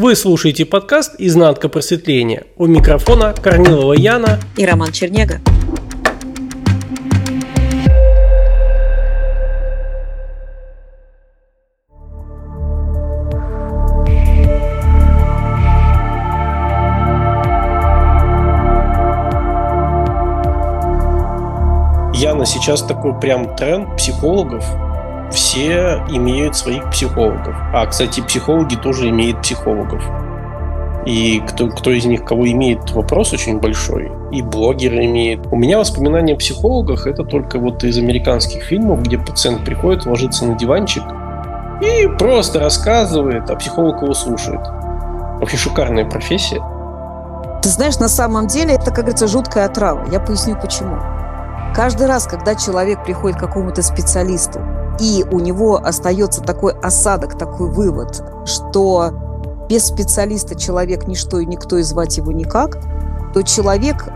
Вы слушаете подкаст «Изнанка просветления». У микрофона Корнилова Яна и Роман Чернега. Яна, сейчас такой прям тренд психологов все имеют своих психологов. А, кстати, психологи тоже имеют психологов. И кто, кто из них кого имеет, вопрос очень большой. И блогеры имеют. У меня воспоминания о психологах это только вот из американских фильмов, где пациент приходит, ложится на диванчик и просто рассказывает, а психолог его слушает. Вообще шикарная профессия. Ты знаешь, на самом деле это, как говорится, жуткая отрава. Я поясню почему. Каждый раз, когда человек приходит к какому-то специалисту, и у него остается такой осадок, такой вывод, что без специалиста человек ничто и никто, и звать его никак, то человек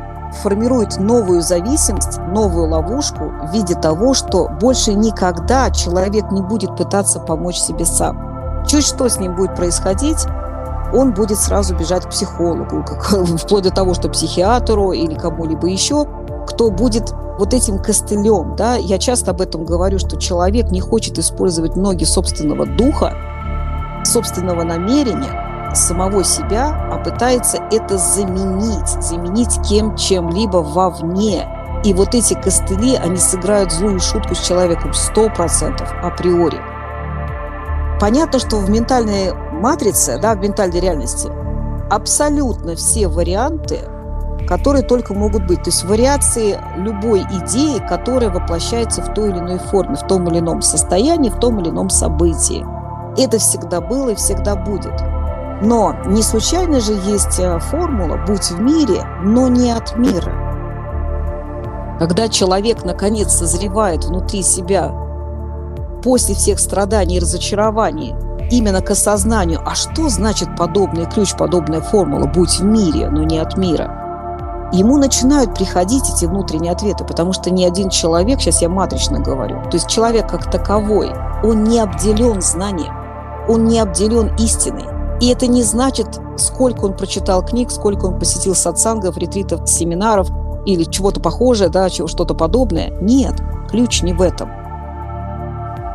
формирует новую зависимость, новую ловушку в виде того, что больше никогда человек не будет пытаться помочь себе сам. Чуть что с ним будет происходить, он будет сразу бежать к психологу, как, вплоть до того, что психиатру или кому-либо еще, кто будет вот этим костылем, да, я часто об этом говорю, что человек не хочет использовать ноги собственного духа, собственного намерения, самого себя, а пытается это заменить, заменить кем чем-либо вовне. И вот эти костыли, они сыграют злую шутку с человеком 100% априори. Понятно, что в ментальной матрице, да, в ментальной реальности абсолютно все варианты которые только могут быть. То есть вариации любой идеи, которая воплощается в той или иной форме, в том или ином состоянии, в том или ином событии. Это всегда было и всегда будет. Но не случайно же есть э, формула «будь в мире, но не от мира». Когда человек, наконец, созревает внутри себя после всех страданий и разочарований именно к осознанию, а что значит подобный ключ, подобная формула «будь в мире, но не от мира», ему начинают приходить эти внутренние ответы, потому что ни один человек, сейчас я матрично говорю, то есть человек как таковой, он не обделен знанием, он не обделен истиной. И это не значит, сколько он прочитал книг, сколько он посетил сатсангов, ретритов, семинаров или чего-то похожее, да, что-то подобное. Нет, ключ не в этом.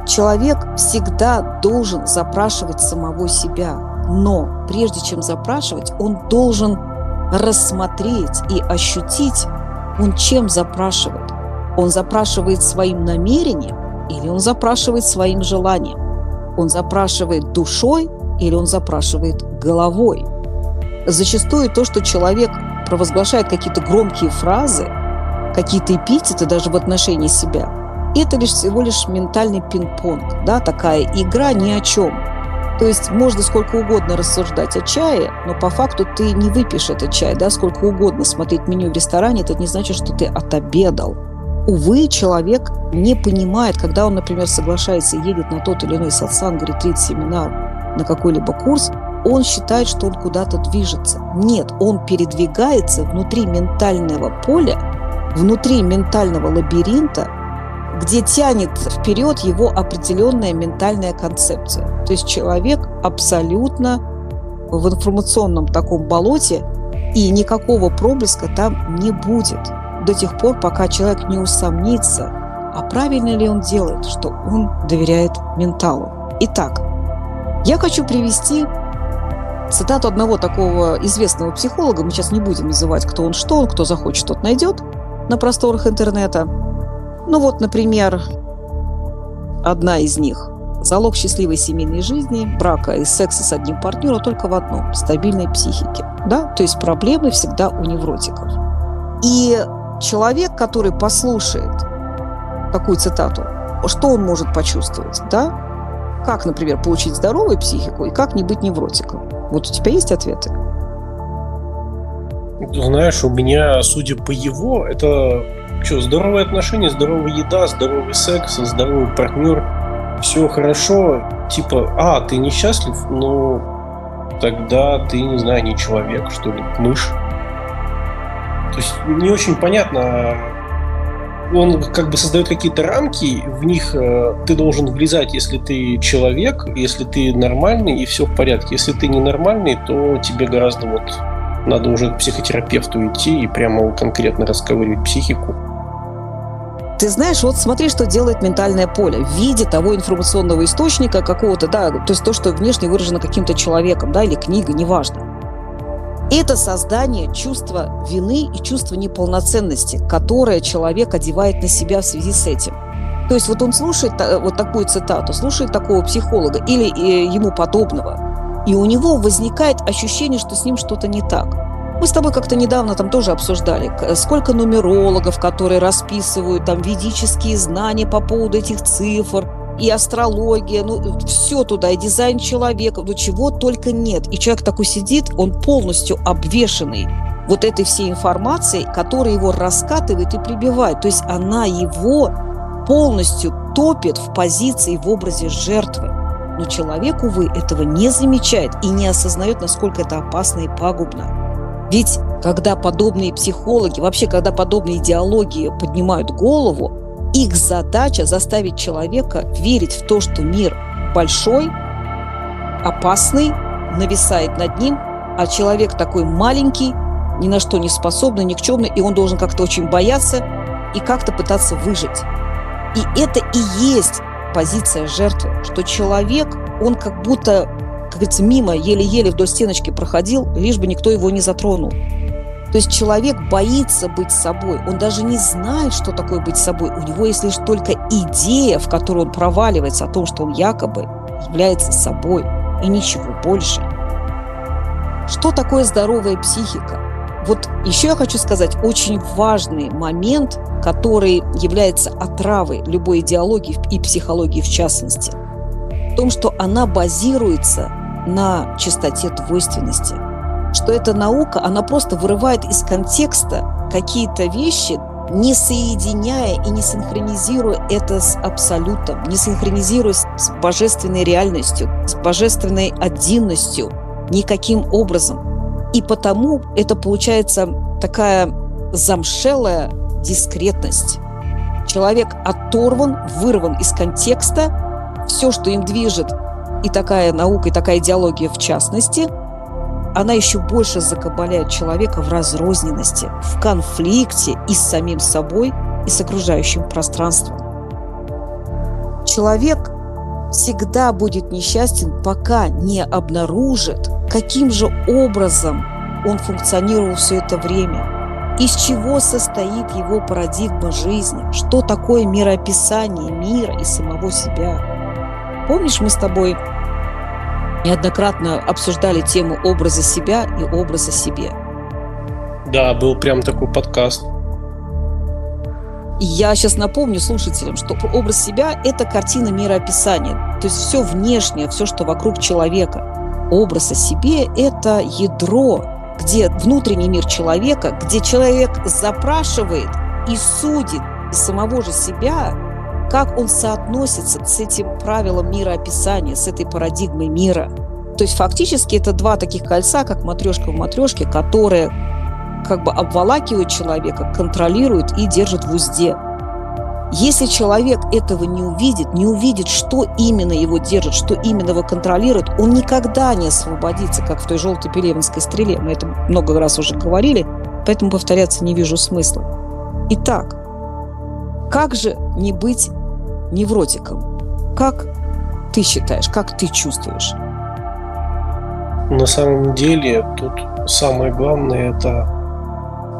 Человек всегда должен запрашивать самого себя, но прежде чем запрашивать, он должен рассмотреть и ощутить, он чем запрашивает. Он запрашивает своим намерением или он запрашивает своим желанием. Он запрашивает душой или он запрашивает головой. Зачастую то, что человек провозглашает какие-то громкие фразы, какие-то эпитеты даже в отношении себя, это лишь всего лишь ментальный пинг-понг, да, такая игра ни о чем – то есть можно сколько угодно рассуждать о чае, но по факту ты не выпьешь этот чай, да, сколько угодно смотреть меню в ресторане, это не значит, что ты отобедал. Увы, человек не понимает, когда он, например, соглашается и едет на тот или иной сатсанг, ретрит, семинар, на какой-либо курс, он считает, что он куда-то движется. Нет, он передвигается внутри ментального поля, внутри ментального лабиринта, где тянет вперед его определенная ментальная концепция. То есть человек абсолютно в информационном таком болоте, и никакого проблеска там не будет до тех пор, пока человек не усомнится, а правильно ли он делает, что он доверяет менталу. Итак, я хочу привести цитату одного такого известного психолога, мы сейчас не будем называть, кто он, что он, кто захочет, тот найдет на просторах интернета. Ну вот, например, одна из них. Залог счастливой семейной жизни, брака и секса с одним партнером только в одном – стабильной психике. Да? То есть проблемы всегда у невротиков. И человек, который послушает такую цитату, что он может почувствовать? Да? Как, например, получить здоровую психику и как не быть невротиком? Вот у тебя есть ответы? Знаешь, у меня, судя по его, это что, здоровые отношения, здоровая еда, здоровый секс, здоровый партнер, все хорошо. Типа, а, ты несчастлив? Ну, тогда ты, не знаю, не человек, что ли, мышь. То есть не очень понятно, он как бы создает какие-то рамки, в них э, ты должен влезать, если ты человек, если ты нормальный, и все в порядке. Если ты ненормальный, то тебе гораздо вот надо уже к психотерапевту идти и прямо конкретно расковыривать психику. Ты знаешь, вот смотри, что делает ментальное поле в виде того информационного источника какого-то, да, то есть то, что внешне выражено каким-то человеком, да, или книгой, неважно. Это создание чувства вины и чувства неполноценности, которое человек одевает на себя в связи с этим. То есть вот он слушает вот такую цитату, слушает такого психолога или э, ему подобного, и у него возникает ощущение, что с ним что-то не так. Мы с тобой как-то недавно там тоже обсуждали, сколько нумерологов, которые расписывают там ведические знания по поводу этих цифр, и астрология, ну, все туда, и дизайн человека, ну, чего только нет. И человек такой сидит, он полностью обвешенный вот этой всей информацией, которая его раскатывает и прибивает. То есть она его полностью топит в позиции, в образе жертвы. Но человек, увы, этого не замечает и не осознает, насколько это опасно и пагубно. Ведь когда подобные психологи, вообще когда подобные идеологии поднимают голову, их задача заставить человека верить в то, что мир большой, опасный, нависает над ним, а человек такой маленький, ни на что не способный, никчемный, и он должен как-то очень бояться и как-то пытаться выжить. И это и есть позиция жертвы, что человек, он как будто говорится, мимо, еле-еле вдоль стеночки проходил, лишь бы никто его не затронул. То есть человек боится быть собой, он даже не знает, что такое быть собой. У него есть лишь только идея, в которую он проваливается о том, что он якобы является собой, и ничего больше. Что такое здоровая психика? Вот еще я хочу сказать очень важный момент, который является отравой любой идеологии и психологии в частности. В том, что она базируется на чистоте двойственности. Что эта наука, она просто вырывает из контекста какие-то вещи, не соединяя и не синхронизируя это с абсолютом, не синхронизируя с божественной реальностью, с божественной отдельностью никаким образом. И потому это получается такая замшелая дискретность. Человек оторван, вырван из контекста, все, что им движет, и такая наука, и такая идеология в частности, она еще больше закабаляет человека в разрозненности, в конфликте и с самим собой, и с окружающим пространством. Человек всегда будет несчастен, пока не обнаружит, каким же образом он функционировал все это время, из чего состоит его парадигма жизни, что такое мироописание мира и самого себя – Помнишь, мы с тобой неоднократно обсуждали тему образа себя и образа себе? Да, был прям такой подкаст. я сейчас напомню слушателям, что образ себя – это картина мироописания. То есть все внешнее, все, что вокруг человека. Образ о себе – это ядро, где внутренний мир человека, где человек запрашивает и судит самого же себя как он соотносится с этим правилом мироописания, с этой парадигмой мира. То есть фактически это два таких кольца, как матрешка в матрешке, которые как бы обволакивают человека, контролируют и держат в узде. Если человек этого не увидит, не увидит, что именно его держит, что именно его контролирует, он никогда не освободится, как в той желтой пелевинской стреле. Мы это много раз уже говорили, поэтому повторяться не вижу смысла. Итак, как же не быть невротиком? Как ты считаешь, как ты чувствуешь? На самом деле тут самое главное это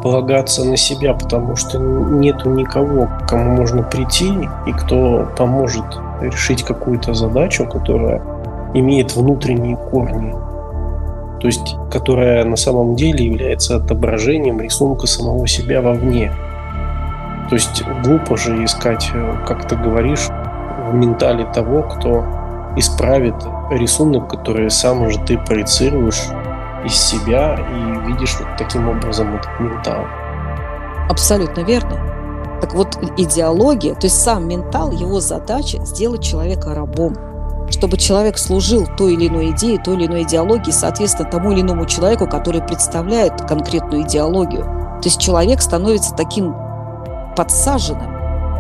полагаться на себя, потому что нету никого, к кому можно прийти и кто поможет решить какую-то задачу, которая имеет внутренние корни, то есть которая на самом деле является отображением рисунка самого себя вовне. То есть глупо же искать, э, как ты говоришь, в ментале того, кто исправит рисунок, который сам же ты проецируешь из себя и видишь вот таким образом этот ментал. Абсолютно верно. Так вот, идеология, то есть сам ментал, его задача сделать человека рабом, чтобы человек служил той или иной идее, той или иной идеологии, соответственно, тому или иному человеку, который представляет конкретную идеологию. То есть человек становится таким подсаженным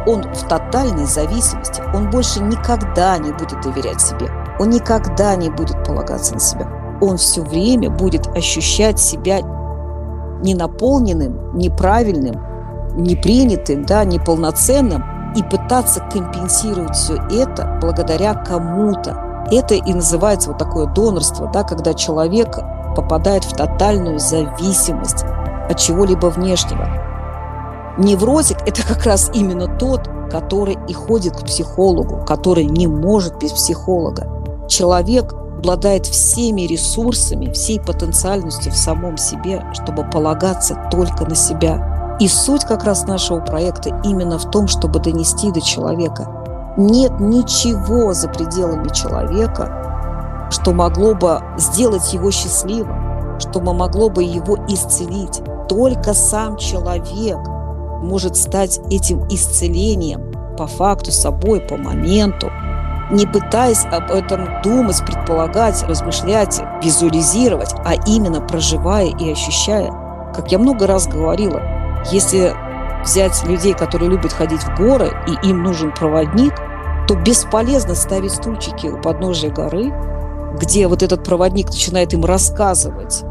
он в тотальной зависимости, он больше никогда не будет доверять себе, он никогда не будет полагаться на себя. Он все время будет ощущать себя ненаполненным, неправильным, непринятым, да, неполноценным и пытаться компенсировать все это благодаря кому-то. Это и называется вот такое донорство, да, когда человек попадает в тотальную зависимость от чего-либо внешнего. Невротик – это как раз именно тот, который и ходит к психологу, который не может без психолога. Человек обладает всеми ресурсами, всей потенциальностью в самом себе, чтобы полагаться только на себя. И суть как раз нашего проекта именно в том, чтобы донести до человека. Нет ничего за пределами человека, что могло бы сделать его счастливым, что могло бы его исцелить. Только сам человек может стать этим исцелением по факту собой, по моменту, не пытаясь об этом думать, предполагать, размышлять, визуализировать, а именно проживая и ощущая. Как я много раз говорила, если взять людей, которые любят ходить в горы, и им нужен проводник, то бесполезно ставить стульчики у подножия горы, где вот этот проводник начинает им рассказывать.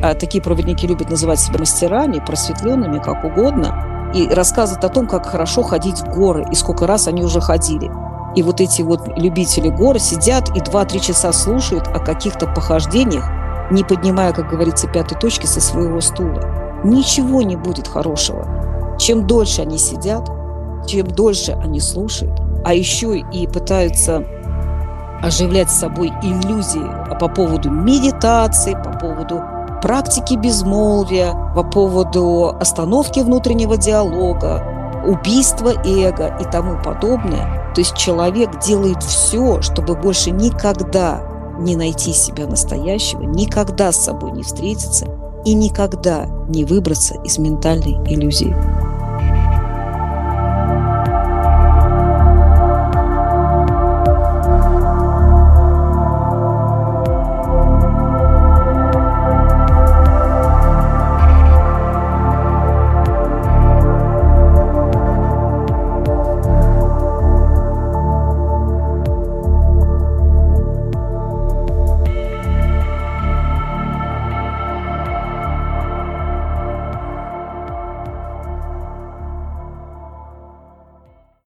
А такие проводники любят называть себя мастерами, просветленными, как угодно, и рассказывать о том, как хорошо ходить в горы и сколько раз они уже ходили. И вот эти вот любители гор сидят и 2-3 часа слушают о каких-то похождениях, не поднимая, как говорится, пятой точки со своего стула. Ничего не будет хорошего. Чем дольше они сидят, чем дольше они слушают, а еще и пытаются оживлять с собой иллюзии по поводу медитации, по поводу практики безмолвия, по поводу остановки внутреннего диалога, убийства эго и тому подобное, то есть человек делает все, чтобы больше никогда не найти себя настоящего, никогда с собой не встретиться и никогда не выбраться из ментальной иллюзии.